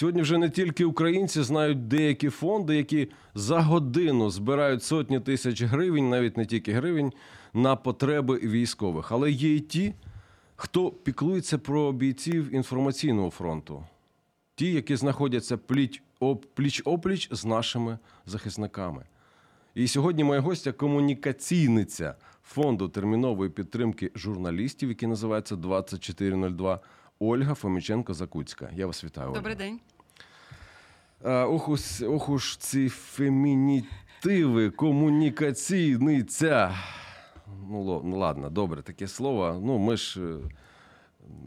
Сьогодні вже не тільки українці знають деякі фонди, які за годину збирають сотні тисяч гривень, навіть не тільки гривень, на потреби військових. Але є і ті, хто піклується про бійців інформаційного фронту, ті, які знаходяться пліч пліч опліч з нашими захисниками. І сьогодні моя гостя комунікаційниця фонду термінової підтримки журналістів, який називається 2402, Ольга Фоміченко-Закуцька. Я вас вітаю. Ольга. Добрий день. А, ох, ось, ох уж ці фемінітиви, комунікаційниця. Ну, ну ладно, добре, таке слово. Ну, ми ж,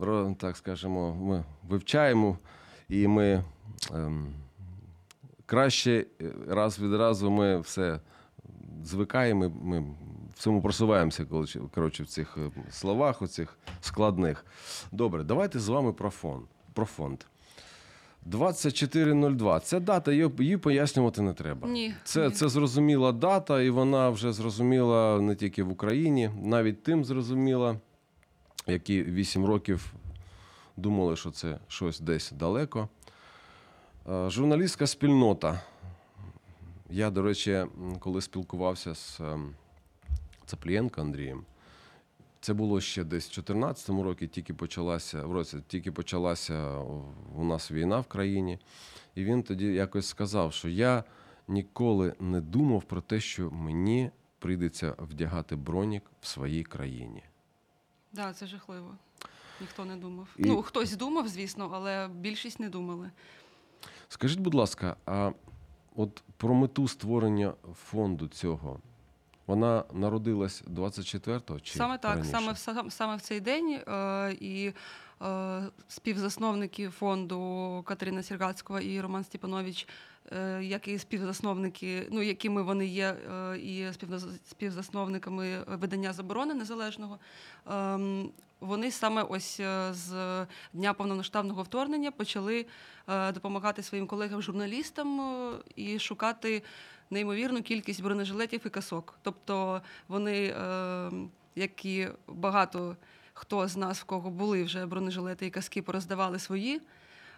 е, так скажемо, ми вивчаємо і ми ем, краще е, раз від разу ми все звикаємо, ми в цьому просуваємося, коротше, коротше, в цих е, словах, у цих складних. Добре, давайте з вами про фонд. Про фонд. 2402. Ця дата, її, пояснювати не треба. Ні, Це, ні. це зрозуміла дата, і вона вже зрозуміла не тільки в Україні, навіть тим зрозуміла, які 8 років думали, що це щось десь далеко. Е, Журналістська спільнота. Я, до речі, коли спілкувався з ем, Цаплієнко Андрієм, це було ще десь в 2014 році, тільки почалася в році, тільки почалася у нас війна в країні. І він тоді якось сказав, що я ніколи не думав про те, що мені прийдеться вдягати бронік в своїй країні. Да, це жахливо. Ніхто не думав. І- Ну, хтось думав, звісно, але більшість не думали. Скажіть, будь ласка, а от про мету створення фонду цього, вона народилась 24-го чи саме так, раніше? саме в сам- саме в цей день. Е, і е, співзасновники фонду Катерина Сіргацького і Роман Степанович, е, як і співзасновники, ну якими вони є, е, і співзас- співзасновниками видання заборони незалежного. ем, Вони саме ось е, з дня повномасштабного вторгнення почали е, допомагати своїм колегам-журналістам е, і шукати неймовірну кількість бронежилетів і касок. Тобто вони, е, як і багато хто з нас, в кого були вже бронежилети і каски, пороздавали свої.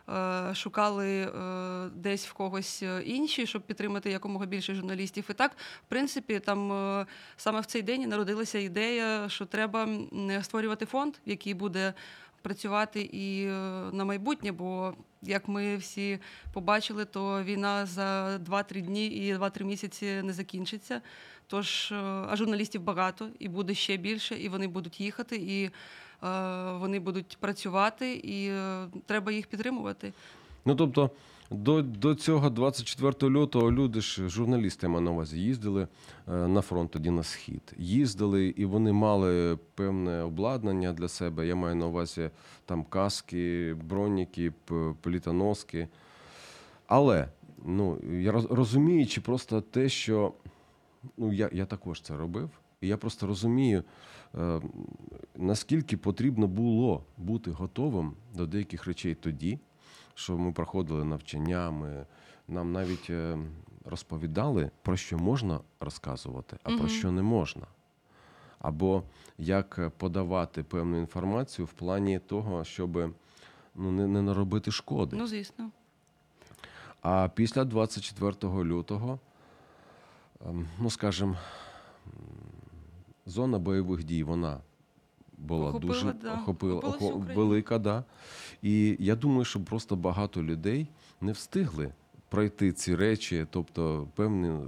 е, Шукали е, десь в когось інші, щоб підтримати якомога більше журналістів. І так, в принципі, там саме в цей день народилася ідея, що треба створювати фонд, який буде працювати і е, на майбутнє. Бо як ми всі побачили, то війна за 2-3 дні і 2-3 місяці не закінчиться. Тож, е, а журналістів багато і буде ще більше, і вони будуть їхати, і е, вони будуть працювати, і треба їх підтримувати. Ну тобто, до, до цього 24 лютого люди ж журналісти маю на увазі їздили е, на фронт тоді на схід. Їздили, і вони мали певне обладнання для себе. Я маю на увазі там каски, броніки, плітоноски. Але ну, я розуміючи просто те, що ну, я, я також це робив, і я просто розумію, е, наскільки потрібно було бути готовим до деяких речей тоді, що ми проходили навчання, ми, нам навіть е, розповідали, про що можна розказувати, а про що не можна. Або як подавати певну інформацію в плані того, щоб ну, не, не наробити шкоди. Ну, звісно. А після 24 лютого, ем, ну скажімо, зона бойових дій вона була Охопила, дуже да. охопила, Охопила всю велика, да. І я думаю, що просто багато людей не встигли пройти ці речі, тобто певне е,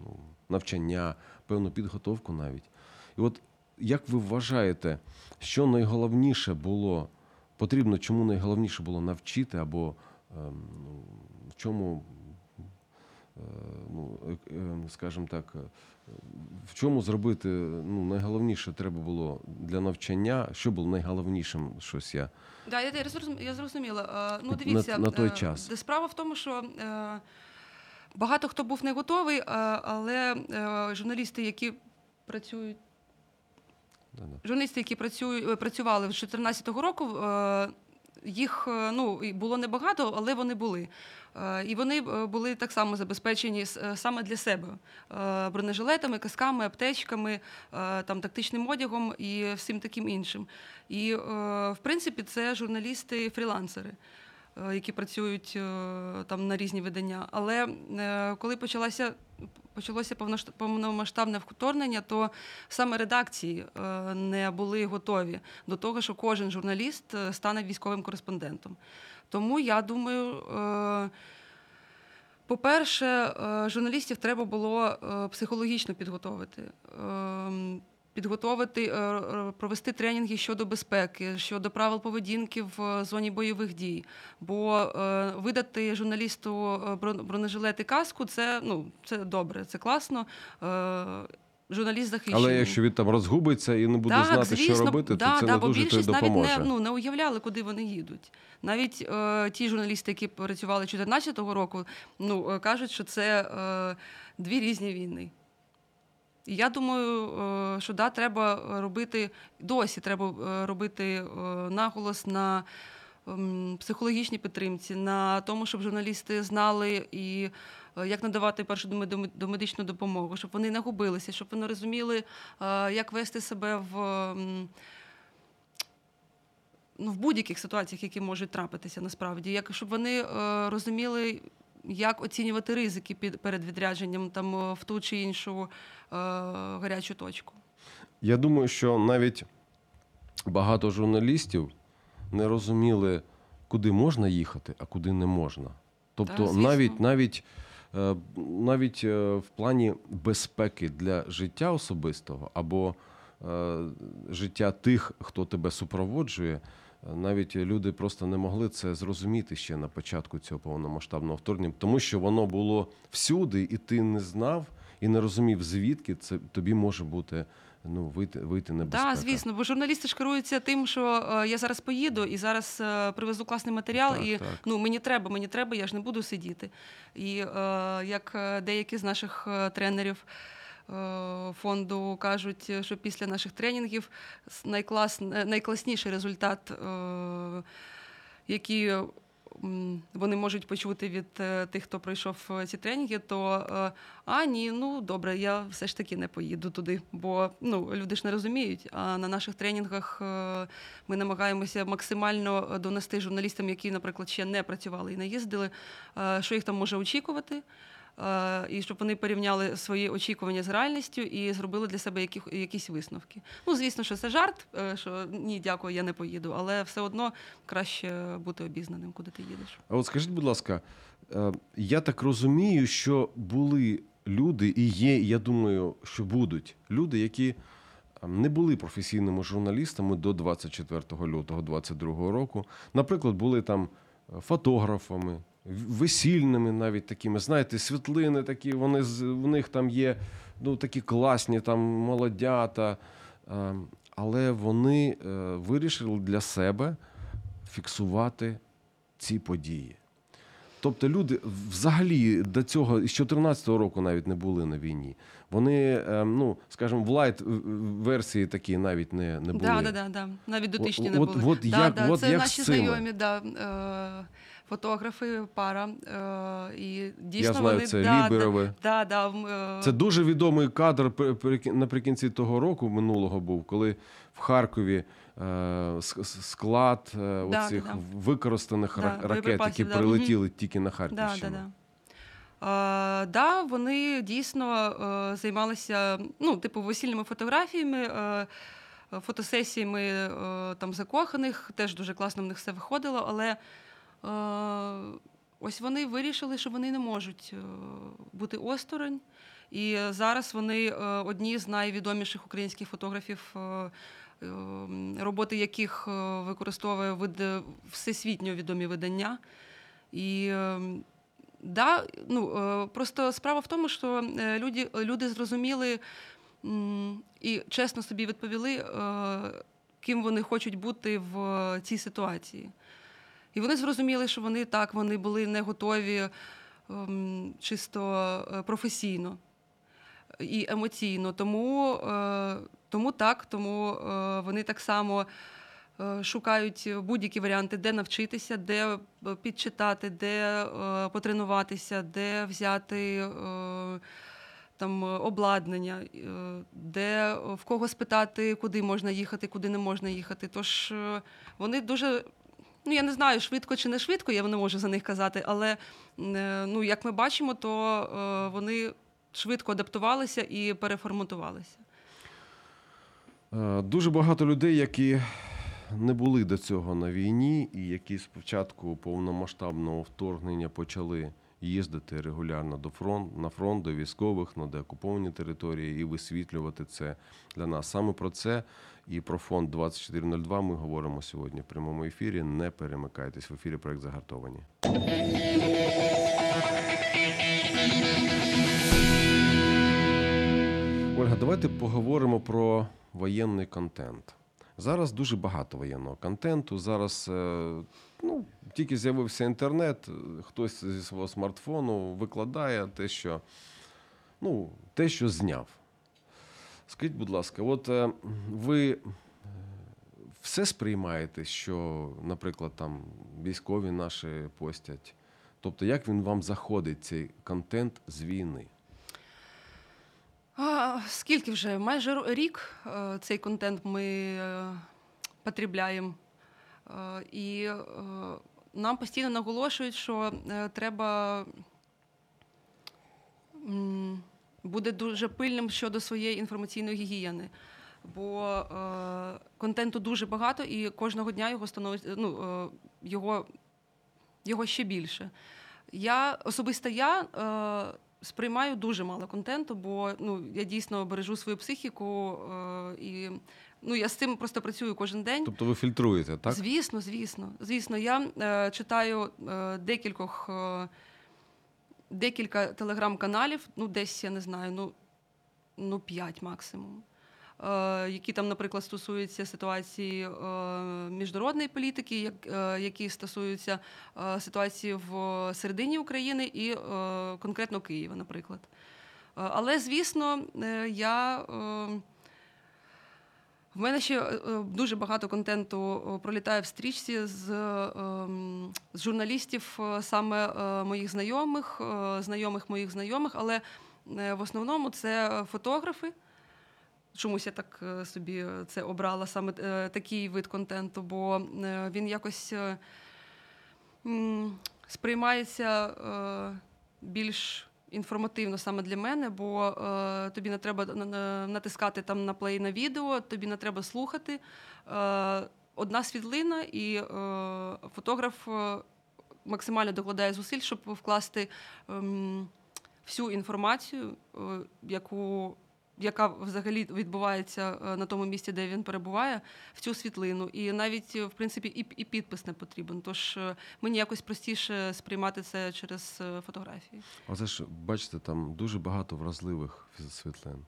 ну, навчання, певну підготовку навіть. І от як ви вважаєте, що найголовніше було потрібно, чому найголовніше було навчити або ем, ну, в чому ну, е, е, скажімо так, е, в чому зробити ну, найголовніше треба було для навчання, що було найголовнішим, щось я. Да, я, я, зрозуміла. Е, Ну, На- дивіться, на той е, час. справа в тому, що е, багато хто був не готовий, е, але е, журналісти, які працюють. Журналісти, які працюють, е, працювали з 2014 року, е, їх е, ну, було небагато, але вони були. Е, І вони е, були так само забезпечені саме для себе бронежилетами, касками, аптечками, там, тактичним одягом і всім таким іншим. І, в принципі, це журналісти-фрілансери. Е, Які працюють е, там на різні видання. Але е, коли почалася почалося повномасштабне вторгнення, то саме редакції не були готові до того, що кожен журналіст стане військовим кореспондентом. Тому я думаю, по-перше, журналістів треба було психологічно підготовити. Підготовити, е, е, провести тренінги щодо безпеки, щодо правил поведінки в е, зоні бойових дій. Бо видати журналісту бронежилет і каску це, ну, це добре, це класно. Журналіст захищений. Але якщо він там розгубиться і не буде Так, знати, звісно, що робити, да, то це да, не бо дуже більшість допоможе. навіть не, ну, не уявляли, куди вони їдуть. Навіть е, ті журналісти, які працювали 2014 року, ну, кажуть, що це е, дві різні війни. І я думаю, е, що да, треба робити досі треба е, робити е, наголос на ем, психологічній підтримці, на тому, щоб журналісти знали і е, як надавати першу доме- доме- домедичну допомогу, щоб вони не губилися, щоб вони розуміли, е, як вести себе в. ем, Ну, в будь-яких ситуаціях, які можуть трапитися насправді, як щоб вони е, розуміли, як оцінювати ризики під перед відрядженням там е, в ту чи іншу е, гарячу точку. Я думаю, що навіть багато журналістів не розуміли, куди можна їхати, а куди не можна. Тобто, Так, навіть навіть, е, навіть е, в плані безпеки для життя особистого або е, життя тих, хто тебе супроводжує. Навіть люди просто не могли це зрозуміти ще на початку цього повномасштабного вторгнення, тому що воно було всюди, і ти не знав і не розумів, звідки це тобі може бути ну, вийти, вийти небезпека. Так, звісно, бо журналісти ж керуються тим, що е, я зараз поїду і зараз е, привезу класний матеріал, Так, і так. ну мені треба, мені треба, я ж не буду сидіти. І е, як е, деякі з наших е, тренерів. Е, Фонду кажуть, що після наших тренінгів найклас, е, найкласніший результат, е, який вони можуть почути від тих, хто пройшов ці тренінги, то а ні, ну добре, я все ж таки не поїду туди, бо ну люди ж не розуміють. А на наших тренінгах ми намагаємося максимально донести журналістам, які, наприклад, ще не працювали і не їздили, що їх там може очікувати. Е, І щоб вони порівняли свої очікування з реальністю і зробили для себе які, якісь висновки. Ну, звісно, що це жарт, е, що ні, дякую, я не поїду, але все одно краще бути обізнаним, куди ти їдеш. А от скажіть, будь ласка, е, я так розумію, що були люди і є, я думаю, що будуть люди, які не були професійними журналістами до 24 лютого 22 року. Наприклад, були там фотографами, весільними навіть такими, знаєте, світлини такі, вони в них там є ну, такі класні, там молодята. Е, Але вони е, вирішили для себе фіксувати ці події. Тобто люди взагалі до цього з 2014 року навіть не були на війні. Вони, ем, ну скажімо, в light версії такі навіть не, не були. Да, да, да, да. Навіть дотичні не от- були. от да, як- да, от це як наші знайомі, да, е, фотографи, пара. Е, і дійсно Я знаю, вони, це да, Ліберови. Да, да, м, е, Це дуже відомий кадр наприкінці того року минулого був, коли в Харкові е, склад Да, оцих да, да. використаних Да, ракет, які да, прилетіли тільки на Да, Харківщину. да, да. Е, да, вони дійсно е, займалися ну, типу, весільними фотографіями, е, фотосесіями е, там, закоханих, теж дуже класно в них все виходило, але ось вони вирішили, що вони не можуть е, бути осторонь. І зараз вони е, одні з найвідоміших українських фотографів, е, е, роботи яких е, використовує всесвітньо відомі видання. І е, Да, ну, е, просто справа в тому, що е, люди, люди зрозуміли і чесно собі відповіли, е, ким вони хочуть бути в цій ситуації. І вони зрозуміли, що вони так, вони були не готові ем, чисто е, професійно і емоційно. Тому, е, тому так, тому е, вони так само е, шукають будь-які варіанти, де навчитися, де е, підчитати, де е, потренуватися, де взяти. е, Там е, обладнання, е, де е, в кого спитати, куди можна їхати, куди не можна їхати. Тож е, вони дуже, ну я не знаю, швидко чи не швидко, я не можу за них казати, але е, ну, як ми бачимо, то е, вони швидко адаптувалися і переформатувалися. Е, Дуже багато людей, які не були до цього на війні, і які спочатку повномасштабного вторгнення почали їздити регулярно до фронт, на фронт, до військових, на деокуповані території і висвітлювати це для нас. Саме про це і про фонд 2402 ми говоримо сьогодні в прямому ефірі. Не перемикайтесь в ефірі проект загартовані. Ольга, давайте поговоримо про воєнний контент. Зараз дуже багато воєнного контенту. Зараз е, ну, тільки з'явився інтернет, е, хтось зі свого смартфону викладає те, що, ну, те, що зняв. Скажіть, будь ласка, от е, ви все сприймаєте, що, наприклад, там військові наші постять? Тобто, як він вам заходить, цей контент з війни? А, скільки вже? Майже рік е, цей контент ми е, потребляємо. Е, і нам постійно наголошують, що треба бути дуже пильним щодо своєї інформаційної гігієни. Бо е, контенту дуже багато, і кожного дня його становиться ну, е, його, його ще більше. Я особисто я сприймаю дуже мало контенту, бо ну, я дійсно бережу свою психіку е, і ну, я з цим просто працюю кожен день. Тобто ви фільтруєте, так? Звісно, звісно. Звісно, я е, читаю е, декількох, е, декілька телеграм-каналів, ну, десь я не знаю, ну, ну п'ять максимум. Е, які там, наприклад, стосуються ситуації е, міжнародної політики, е, які стосуються ситуації в середині України і конкретно Києва, наприклад. Але, звісно, я. В мене ще дуже багато контенту пролітає в стрічці з, е, з журналістів саме моїх знайомих, знайомих моїх знайомих, але в основному це фотографи. Чомусь я так е, собі це обрала саме е, такий вид контенту, бо е, він якось е, сприймається е, більш інформативно саме для мене, бо е, тобі не треба на- на- натискати там на плей на відео, тобі не треба слухати. Е, одна світлина, і е, фотограф е, максимально докладає зусиль, щоб вкласти ем, всю інформацію, е, яку. Яка взагалі відбувається е, на тому місці, де він перебуває, в цю світлину. І навіть, е, в принципі, і, і підпис не потрібен. Тож е, мені якось простіше сприймати це через фотографії. Оце ж, бачите, там дуже багато вразливих світлин.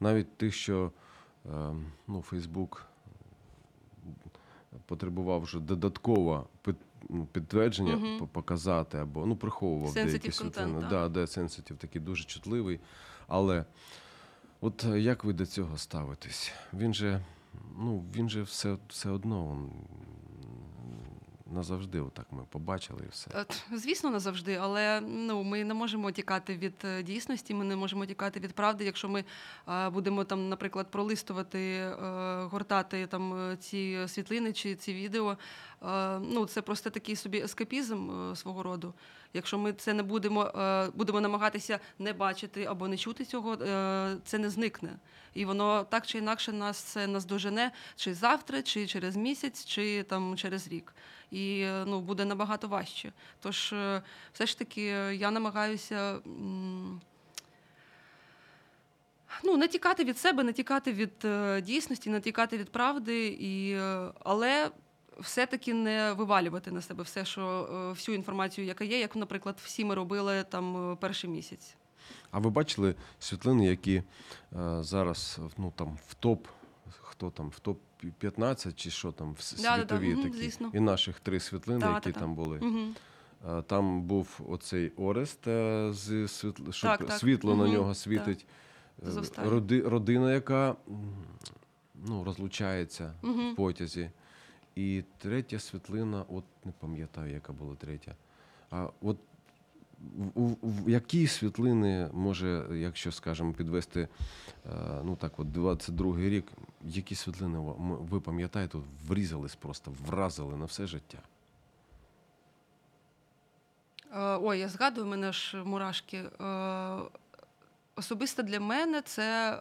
Навіть тих, що ну, Фейсбук потребував вже додатково ну, підтвердження по- показати, або ну, приховував деякі світлини. Да, де сенситив такий дуже чутливий. Але от е, як ви до цього ставитесь? Він же, ну, він же все, все одно. м, Назавжди, отак ми побачили і все. Звісно, не завжди, але ну ми не можемо тікати від е, дійсності. Ми не можемо тікати від правди. Якщо ми е, будемо там, наприклад, пролистувати, гортати там ці світлини чи ці відео. Ну це просто такий собі ескапізм свого роду. Якщо ми це не будемо, е, будемо намагатися не бачити або не чути цього, е, це не зникне. І воно так чи інакше нас це наздожене чи завтра, чи через місяць, чи там через рік. І е, ну, буде набагато важче. Тож, все ж таки, я намагаюся ну, не тікати від себе, не тікати від е, дійсності, не тікати від правди. І, е, але все-таки не вивалювати на себе все, що е, всю інформацію, яка є, як, наприклад, всі ми робили там е, перший місяць. А ви бачили світлини, які е, зараз ну, там, в топ, хто там, в топ 15 чи що там, в с- Да-да-да, такі. звісно. І наших три світлини, Да, які там були. Угу. Там був оцей Орест, з світл... щоб Так, так. світло на нього світить. Роди... Родина, яка ну, розлучається Мгм. в потязі. І третя світлина, от не пам'ятаю, яка була третя. А от в, в, в які світлини може, якщо скажемо, підвести е, ну так, от 22-й рік, які світлини ви пам'ятаєте, врізались просто, вразили на все життя? Е, Ой, я згадую, мене ж мурашки. Е, Особисто для мене це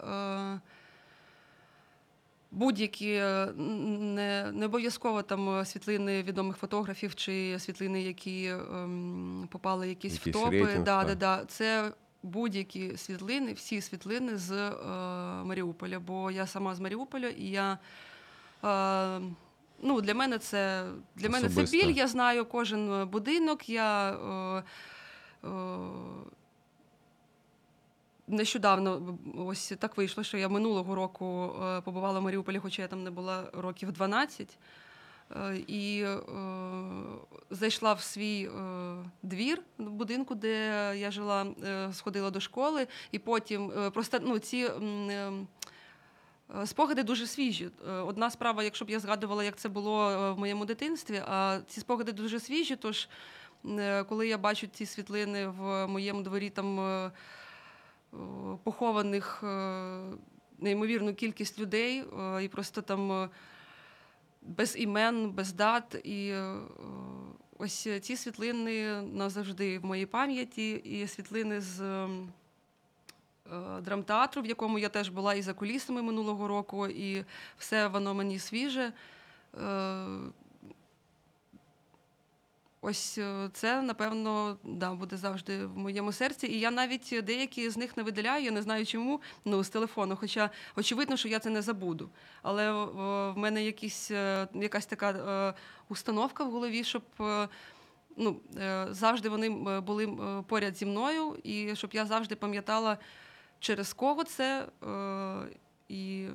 будь-які е, не, не обов'язково там е, світлини відомих фотографів чи світлини, які ем, попали якісь Якийсь в топи. рейтинг, да, да, да. Це будь-які світлини, всі світлини з е, Маріуполя. Бо я сама з Маріуполя, і я. Е, Ну, для мене це для мене це біль. Я знаю кожен е, будинок. Я е, нещодавно ось так вийшло, що я минулого року е, побувала в Маріуполі, хоча я там не була років 12. Е, І е, зайшла в свій е, двір в будинку, де я жила, е, сходила до школи, і потім е, просто ну, ці Спогади дуже свіжі. Одна справа, якщо б я згадувала, як це було в моєму дитинстві, а ці спогади дуже свіжі. Тож, коли я бачу ці світлини в моєму дворі, там похованих е, неймовірну кількість людей, е, і просто там е, без імен, без дат. І е, ось ці світлини назавжди в моїй пам'яті, і світлини з. е, драмтеатру, в якому я теж була і за кулісами минулого року, і все воно мені свіже. Ось е, це, напевно, да, буде завжди в моєму серці. І я навіть деякі з них не видаляю, я не знаю чому, ну, з телефону. Хоча очевидно, що я це не забуду. Але е, в мене якісь, е, якась така е, установка в голові, щоб ну, завжди вони були поряд зі мною, і щоб я завжди пам'ятала, через кого це, і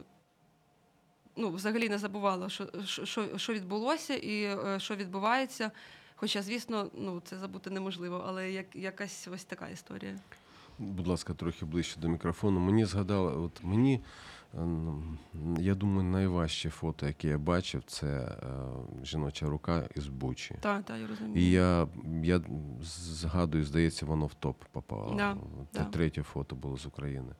ну, взагалі не забувала, що, що- що, відбулося і що відбувається. Хоча, звісно, ну, це забути неможливо, але як, якась ось така історія. Будь ласка, трохи ближче до мікрофону. Мені згадали, от мені, е, ну, я думаю, найважче фото, яке я бачив, це е, жіноча рука із Бучі. Так, так, я розумію. І я, я згадую, здається, воно в топ попало. Да, Це да. третє фото було з України.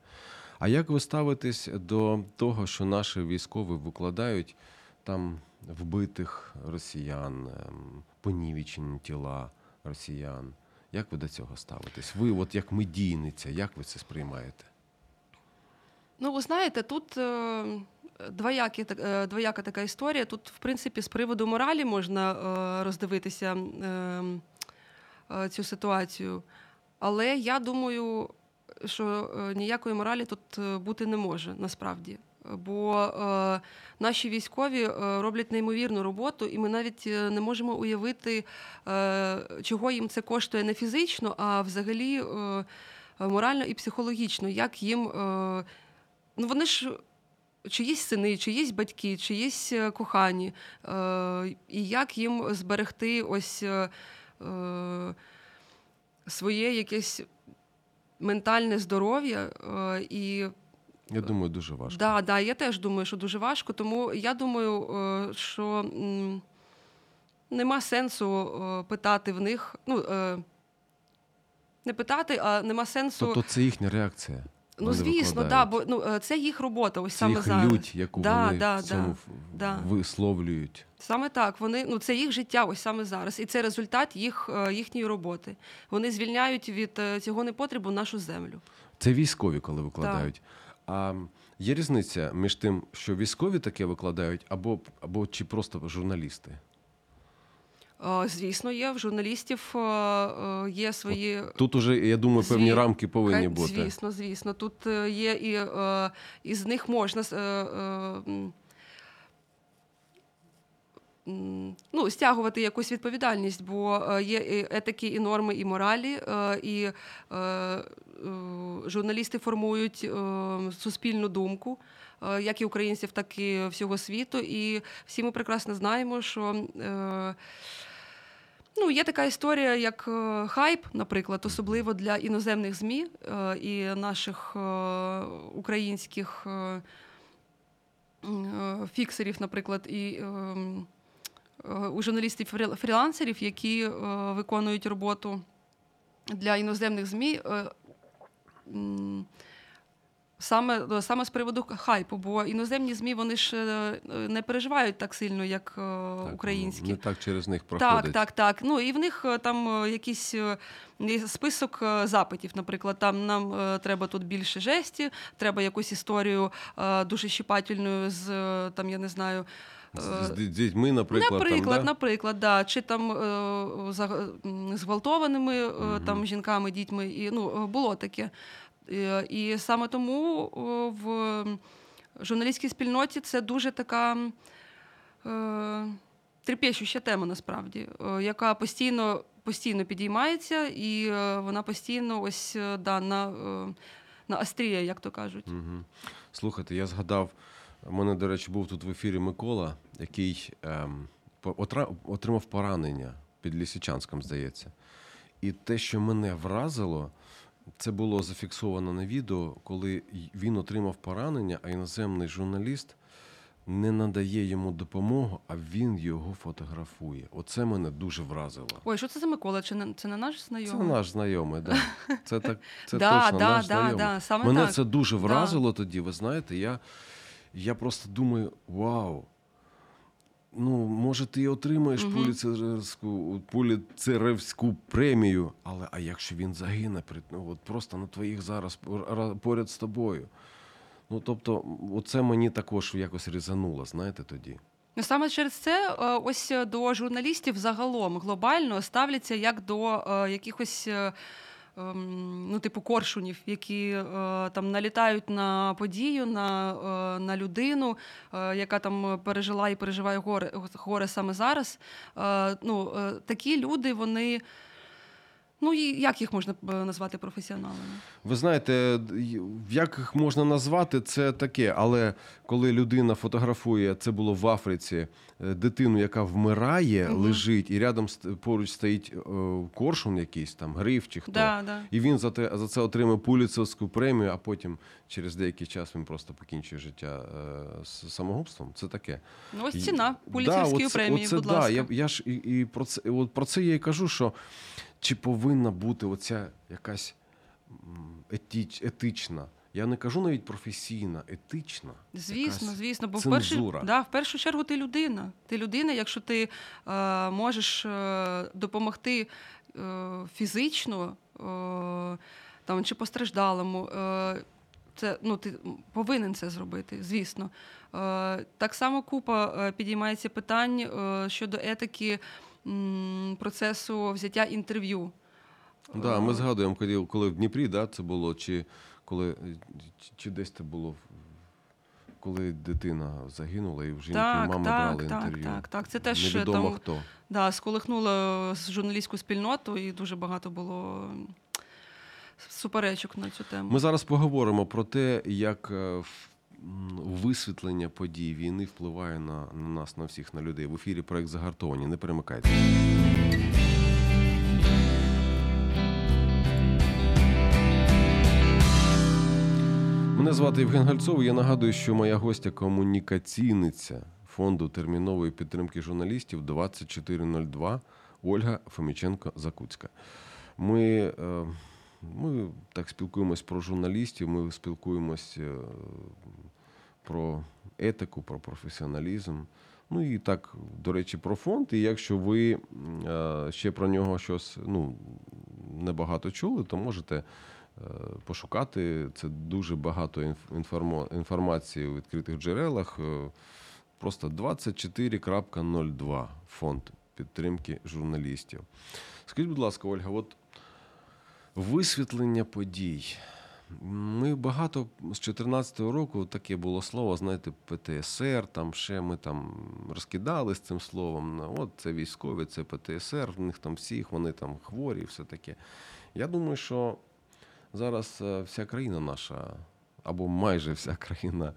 А як ви ставитесь до того, що наші військові викладають там вбитих росіян, ем, понівечені тіла росіян? Як ви до цього ставитесь? Ви, от як медійниця, як ви це сприймаєте? Ну, ви знаєте, тут е, двоякі, е, двояка така історія. Тут, в принципі, з приводу моралі можна е, роздивитися е, е, цю ситуацію. Але я думаю, що ніякої моралі тут бути не може насправді. Бо е, наші військові е, роблять неймовірну роботу, і ми навіть е, не можемо уявити, е, чого їм це коштує не фізично, а взагалі е, морально і психологічно, як їм. Е, ну вони ж чиїсь сини, чиїсь батьки, чиїсь кохані, і як їм зберегти ось своє якесь ментальне здоров'я. І Я думаю, дуже важко. да, да, я теж думаю, що дуже важко. Тому я думаю, е, що нема сенсу е, питати в них. Ну, е, не питати, а нема сенсу. Тобто це їхня реакція. Ну, звісно, да, бо ну, це їх робота, ось це саме їх зараз. лють, яку Да, вони да, в цьому да, висловлюють. Саме так. Вони ну це їх життя, ось саме зараз, і це результат їх їхньої роботи. Вони звільняють від цього непотребу нашу землю. Це військові, коли викладають. А є різниця між тим, що військові таке викладають, або, або чи просто журналісти? Звісно, є в журналістів е, е, є свої Тут уже, я думаю, певні Зві- рамки повинні бути. Звісно, звісно. Тут е, є і, і з них можна. Ну, стягувати якусь відповідальність, бо е, є етики, і норми, і моралі, е, і е, журналісти формують суспільну думку. Як і українців, так і всього світу. І всі ми прекрасно знаємо, що е, ну, є така історія, як хайп, наприклад, особливо для іноземних ЗМІ е, і наших е, українських фіксерів, наприклад, і ем, у журналістів фрі- фрілансерів, які е, виконують роботу для іноземних ЗМІ. Е, м, Саме, саме з приводу хайпу, бо іноземні ЗМІ вони ж е, не переживають так сильно, як е, Так, українські. Не так через них Так, проходить. так, так. Ну і в них е, там е, якийсь е, список е, запитів. Наприклад, там нам е, треба тут більше жесті, треба якусь історію е, дуже щепательну з е, там, я не знаю. З, е, дітьми, наприклад, Наприклад, там, да? наприклад, да. чи там е, за- зґвалтованими е, Мгм. там жінками, дітьми, і ну е, було таке. Е, І саме тому е, в журналістській спільноті це дуже така е, трепещуща тема, насправді, яка постійно, постійно підіймається, і вона постійно ось да, на, на остріє, як то кажуть. Угу. Слухайте, я згадав, у мене, до речі, був тут в ефірі Микола, який ем, отримав поранення під Лісичанськом, здається. І те, що мене вразило, це було зафіксовано на відео, коли він отримав поранення, а іноземний журналіст не надає йому допомогу, а він його фотографує. Оце мене дуже вразило. Ой, що це за Микола? Чи не, це не наш знайомий? Це наш знайомий, да. Це так, це да, точно да, наш да, знайомий. да, саме Мене так. це дуже Да. вразило тоді. Ви знаєте, я, я просто думаю: вау. Ну, може, ти отримаєш Мгм. пуліцерівську, пуліцерівську премію, але а якщо він загине ну, от просто на твоїх зараз поряд з тобою. Ну, тобто, оце мені також якось різануло, знаєте, тоді. Ну, саме через це е, ось е, до журналістів загалом глобально ставляться як до е, якихось. Ем, Ну, типу коршунів, які е, там налітають на подію, на, е, на людину, е, яка там пережила і переживає горе, горе саме зараз. Ну, такі люди, вони. Ну, і як їх можна е, назвати професіоналами? Ви знаєте, як їх можна назвати, це таке. Але коли людина фотографує, це було в Африці, е, дитину, яка вмирає, Мгм. лежить, і рядом поруч стоїть е, коршун якийсь там, гриф чи хто. Да, да. І він за, те, за це отримує пуліцерську премію, а потім через деякий час він просто покінчує життя з самогубством. Це таке. Ну, ось ціна Да, пуліцерської оце- премії, оце будь да. ласка. Я, я ж і, і про це, от про це я і кажу, що чи повинна бути оця якась етич, етична. Я не кажу навіть професійна, етична. Звісно, звісно, бо в першу, да, в першу чергу ти людина. Ти людина, якщо ти е, можеш е, допомогти е, фізично е, там, чи постраждалому, е, це, ну, ти повинен це зробити, звісно. Е, так само купа е, підіймається питань е, щодо етики процесу взяття інтерв'ю. Да, ми Е, згадуємо, коли, коли в Дніпрі, да, це було, чи коли чи, чи десь це було, коли дитина загинула, і в жінки Так, мами так, брали так, інтерв'ю. так, так. Це теж, Невідомо там, хто. Да, сколихнуло журналістську спільноту, і дуже багато було суперечок на цю тему. Ми зараз поговоримо про те, як е, висвітлення подій війни впливає на, на нас, на всіх, на людей. В ефірі проект загартовані. Не перемикайте. Мене звати Євген Гальцов. Я нагадую, що моя гостя комунікаційниця фонду термінової підтримки журналістів 2402 Ольга Фоміченко-Закуцька. Ми, е, ми так спілкуємось про журналістів, ми спілкуємось е, про етику, про професіоналізм. Ну і так, до речі, про фонд. І якщо ви е, ще про нього щось ну, небагато чули, то можете е, пошукати. Це дуже багато інформації у відкритих джерелах. Просто 24.02 фонд підтримки журналістів. Скажіть, будь ласка, Ольга, от висвітлення подій. Ми багато з 14-го року таке було слово, знаєте, ПТСР, там ще ми там розкидали з цим словом. Ну, От це військові, це ПТСР, в них там всіх, вони там хворі, і все таке. Я думаю, що зараз е, вся країна наша, або майже вся країна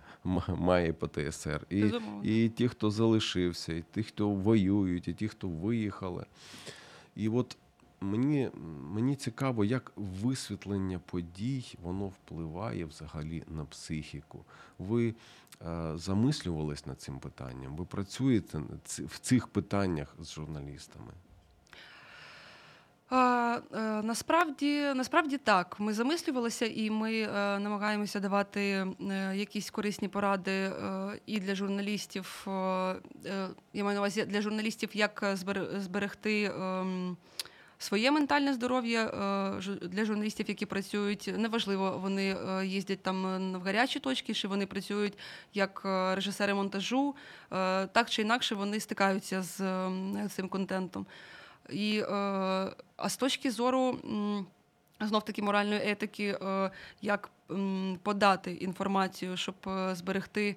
має ПТСР. І, і ті, хто залишився, і ті, хто воюють, і ті, хто виїхали. І от мені, мені цікаво, як висвітлення подій воно впливає взагалі на психіку. Ви е, замислювались над цим питанням? Ви працюєте в цих питаннях з журналістами? А, е, насправді, насправді так. Ми замислювалися і ми е, намагаємося давати е, якісь корисні поради і для журналістів. я маю на увазі для журналістів, як збере- зберегти. Своє ментальне здоров'я е, для журналістів, які працюють, неважливо, вони е, їздять там е, в гарячі точки, чи вони працюють як режисери монтажу, так чи інакше вони стикаються з цим контентом. І, а з точки зору знов таки моральної етики, як подати інформацію, щоб зберегти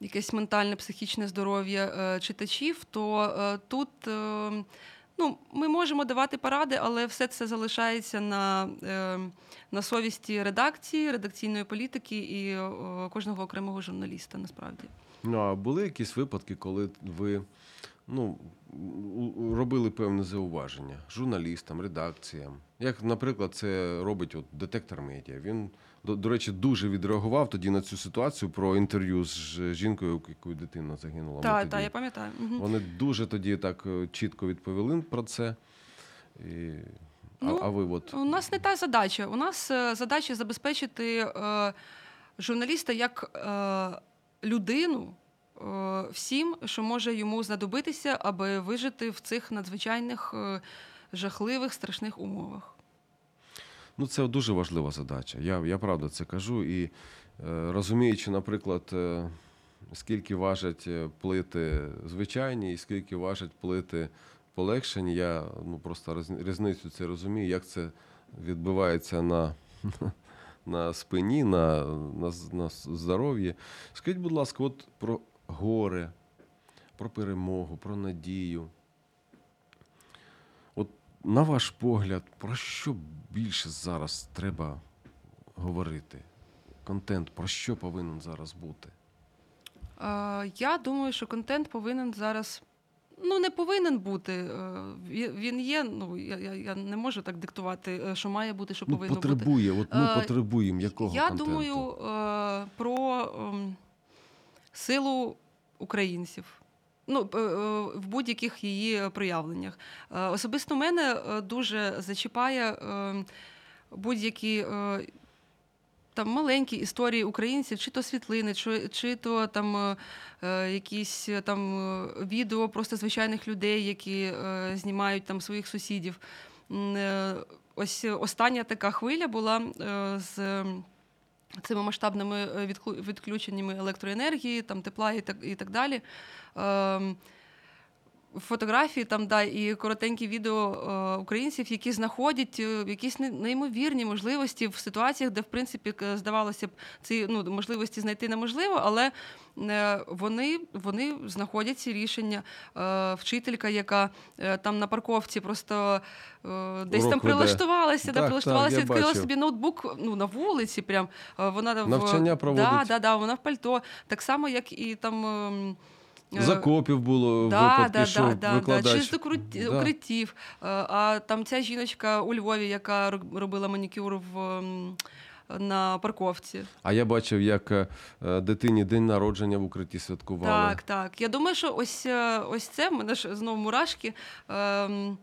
якесь ментальне психічне здоров'я читачів, то тут ну, ми можемо давати поради, але все це залишається на, е, на совісті редакції, редакційної політики і е, кожного окремого журналіста насправді. Ну а були якісь випадки, коли ви ну, робили певне зауваження журналістам, редакціям? Як, наприклад, це робить от детектор медіа. Він, до, до речі, дуже відреагував тоді на цю ситуацію про інтерв'ю з жінкою, у якої дитина загинула. Так, так, я пам'ятаю. Вони дуже тоді так е, чітко відповіли про це. І... Ну, а, а ви от У нас не та задача. У нас е, задача забезпечити е, журналіста як е, людину е, всім, що може йому знадобитися, аби вижити в цих надзвичайних жахливих страшних умовах. Ну, це дуже важлива задача. Я, я правда це кажу. І е, розуміючи, наприклад, е, скільки важать е, плити звичайні і скільки важать плити полегшені, я ну, просто різницю це розумію, як це відбувається на, на спині, на, на, на здоров'ї. Скажіть, будь ласка, от про горе, про перемогу, про надію. На ваш погляд, про що більше зараз треба говорити? Контент про що повинен зараз бути? Е, я думаю, що контент повинен зараз. Ну, не повинен бути. е, Він є. Ну я, я, не можу так диктувати, е, що має бути, що Ну, повинно бути. потребує, от ми Е, потребуємо якого Я контенту? думаю е, про ем, силу українців. Ну, е, е, в будь-яких її проявленнях. Е, Особисто мене дуже зачіпає будь-які там маленькі історії українців, чи то світлини, чи, чи то там е, якісь там відео просто звичайних людей, які е, знімають там своїх сусідів. Е, Ось остання така хвиля була з цими масштабними е, відключеннями електроенергії, там тепла і так, і так далі. Ем, Фотографії там да і коротенькі відео е, українців, які знаходять е, якісь неймовірні можливості в ситуаціях, де в принципі здавалося б, ці ну можливості знайти неможливо, але е, вони, вони знаходять ці рішення. Е, Вчителька, яка е, там на парковці просто е, десь Урок там прилаштувалася, да, прилаштувалася, так, відкрила бачив. собі ноутбук ну, на вулиці. Прям вона в- Навчання проводить. Да, да, да, вона в пальто. Так само, як і там. Е, Закопів було Да, випадки, да, що да, да, викладач... да, чи з укрут- Да. укриттів. Е, А там ця жіночка у Львові, яка робила манікюр в, на парковці. А я бачив, як е, дитині день народження в укритті святкували. Так, так. Я думаю, що ось, ось це в мене ж знову мурашки. ем,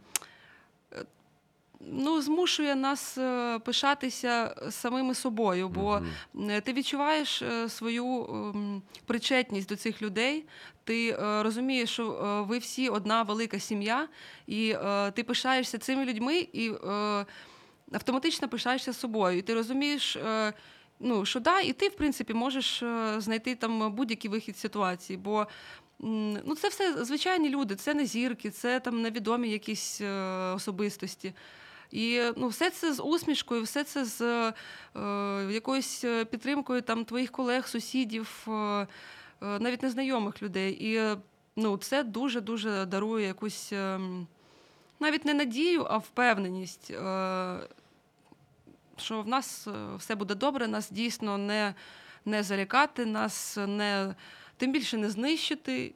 Ну, змушує нас е, пишатися самими собою, бо. Е, Ти відчуваєш е, свою ем, причетність до цих людей. Ти е, розумієш, що е, ви всі одна велика сім'я, і е, ти пишаєшся цими людьми і е, автоматично пишаєшся собою. І ти розумієш, е, ну, що да, і ти, в принципі, можеш е, знайти там будь-який вихід з ситуації. Бо ну, це все звичайні люди, це не зірки, це там невідомі якісь е, особистості. І ну, все це з усмішкою, все це з е, якоюсь е, підтримкою там, твоїх колег, сусідів, е, е, навіть незнайомих людей. І е, ну, це дуже-дуже дарує якусь е, навіть не надію, а впевненість, що в нас все буде добре, нас дійсно не, не залякати, нас не тим більше не знищити.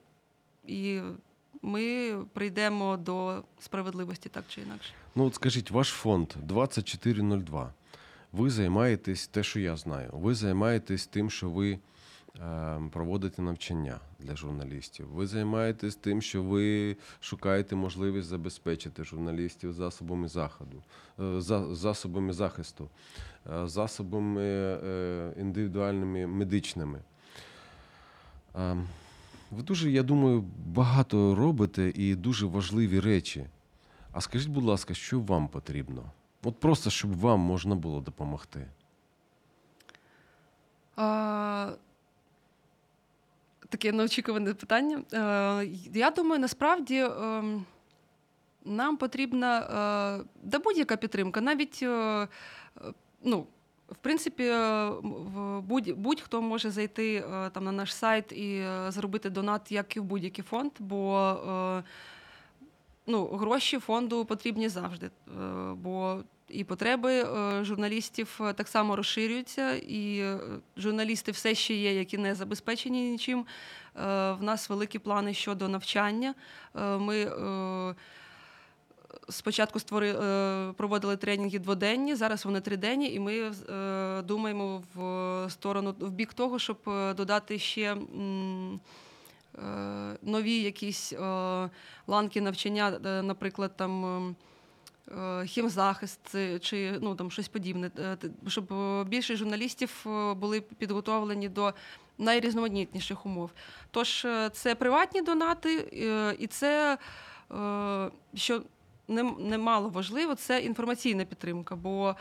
І ми прийдемо до справедливості так чи інакше. Ну, от скажіть, ваш фонд 2402. Ви займаєтесь те, що я знаю. Ви займаєтесь тим, що ви е, проводите навчання для журналістів. Ви займаєтесь тим, що ви шукаєте можливість забезпечити журналістів засобами заходу, е, за, засобами захисту, е, засобами е, індивідуальними медичними. Ви дуже, я думаю, багато робите і дуже важливі речі. А скажіть, будь ласка, що вам потрібно? От просто щоб вам можна було допомогти. А, таке неочікуване питання. Е, я думаю, насправді е, нам потрібна е, да будь-яка підтримка. Навіть е, ну, в принципі, е, в будь, будь-хто може зайти е, там на наш сайт і е, зробити донат, як і в будь-який фонд, бо ну, гроші фонду потрібні завжди. Бо і потреби журналістів так само розширюються, і журналісти все ще є, які не забезпечені нічим. В нас великі плани щодо навчання. Ми спочатку створи, е, проводили тренінги дводенні, зараз вони триденні, і ми е, думаємо в сторону в бік того, щоб е, додати ще. Нові якісь ланки навчання, наприклад, там хімзахист чи ну, там, щось подібне, щоб більше журналістів були підготовлені до найрізноманітніших умов. Тож це приватні донати, і це, що немало важливо, це інформаційна підтримка. Бо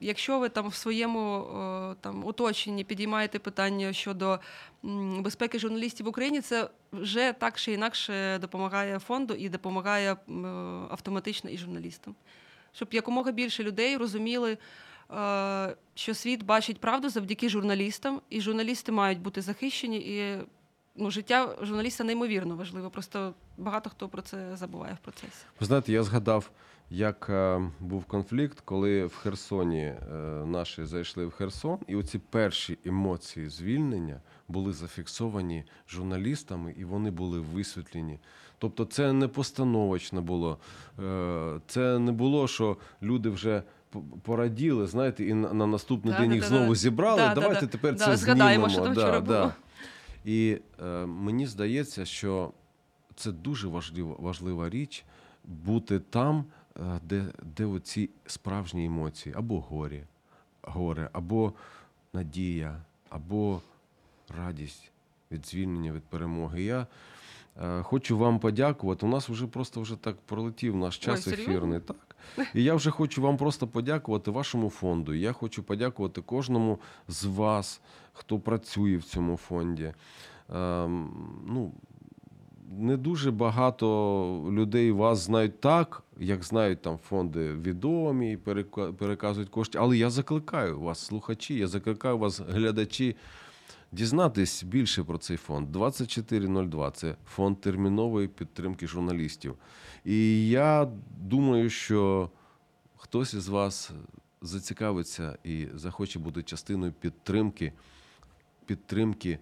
якщо ви там в своєму е, там, оточенні підіймаєте питання щодо безпеки журналістів в Україні, це вже так чи інакше допомагає фонду і допомагає автоматично і журналістам. Щоб якомога більше людей розуміли, е, що світ бачить правду завдяки журналістам, і журналісти мають бути захищені. І ну, життя журналіста неймовірно важливо. Просто багато хто про це забуває в процесі. Ви знаєте, я згадав, як е, був конфлікт, коли в Херсоні е, наші зайшли в Херсон, і оці перші емоції звільнення були зафіксовані журналістами, і вони були висвітлені. Тобто, це не постановочно було. Е, Це не було, що люди вже. Пораділи, знаєте, і на на наступний Да, день да, їх да, знову да. зібрали. Да, да, Давайте да. тепер Да, це згадаємо, знімемо. що там вчора було. І е, мені здається, що це дуже важлива, важлива річ бути там, е, де, де оці справжні емоції, або горі, горе, або надія, або радість від звільнення від перемоги. Я е, хочу вам подякувати. У нас вже просто вже так пролетів наш час Ой, ефірний. Так. І я вже хочу вам просто подякувати вашому фонду. Я хочу подякувати кожному з вас, хто працює в цьому фонді. Ем, ну, не дуже багато людей вас знають так, як знають там фонди відомі, перека- переказують кошти. Але я закликаю вас, слухачі, я закликаю вас, глядачі, дізнатись більше про цей фонд. 2402 це фонд термінової підтримки журналістів. І я думаю, що хтось із вас зацікавиться і захоче бути частиною підтримки, підтримки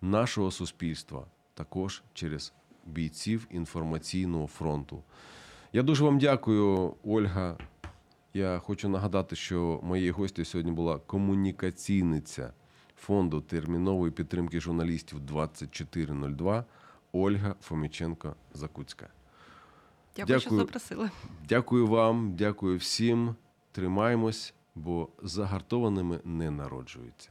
нашого суспільства також через бійців інформаційного фронту. Я дуже вам дякую, Ольга. Я хочу нагадати, що моєю гостю сьогодні була комунікаційниця фонду термінової підтримки журналістів 2402 Ольга Фоміченко Закуцька. Дякую, що запросили. Дякую вам, дякую всім. Тримаємось, бо загартованими не народжуються.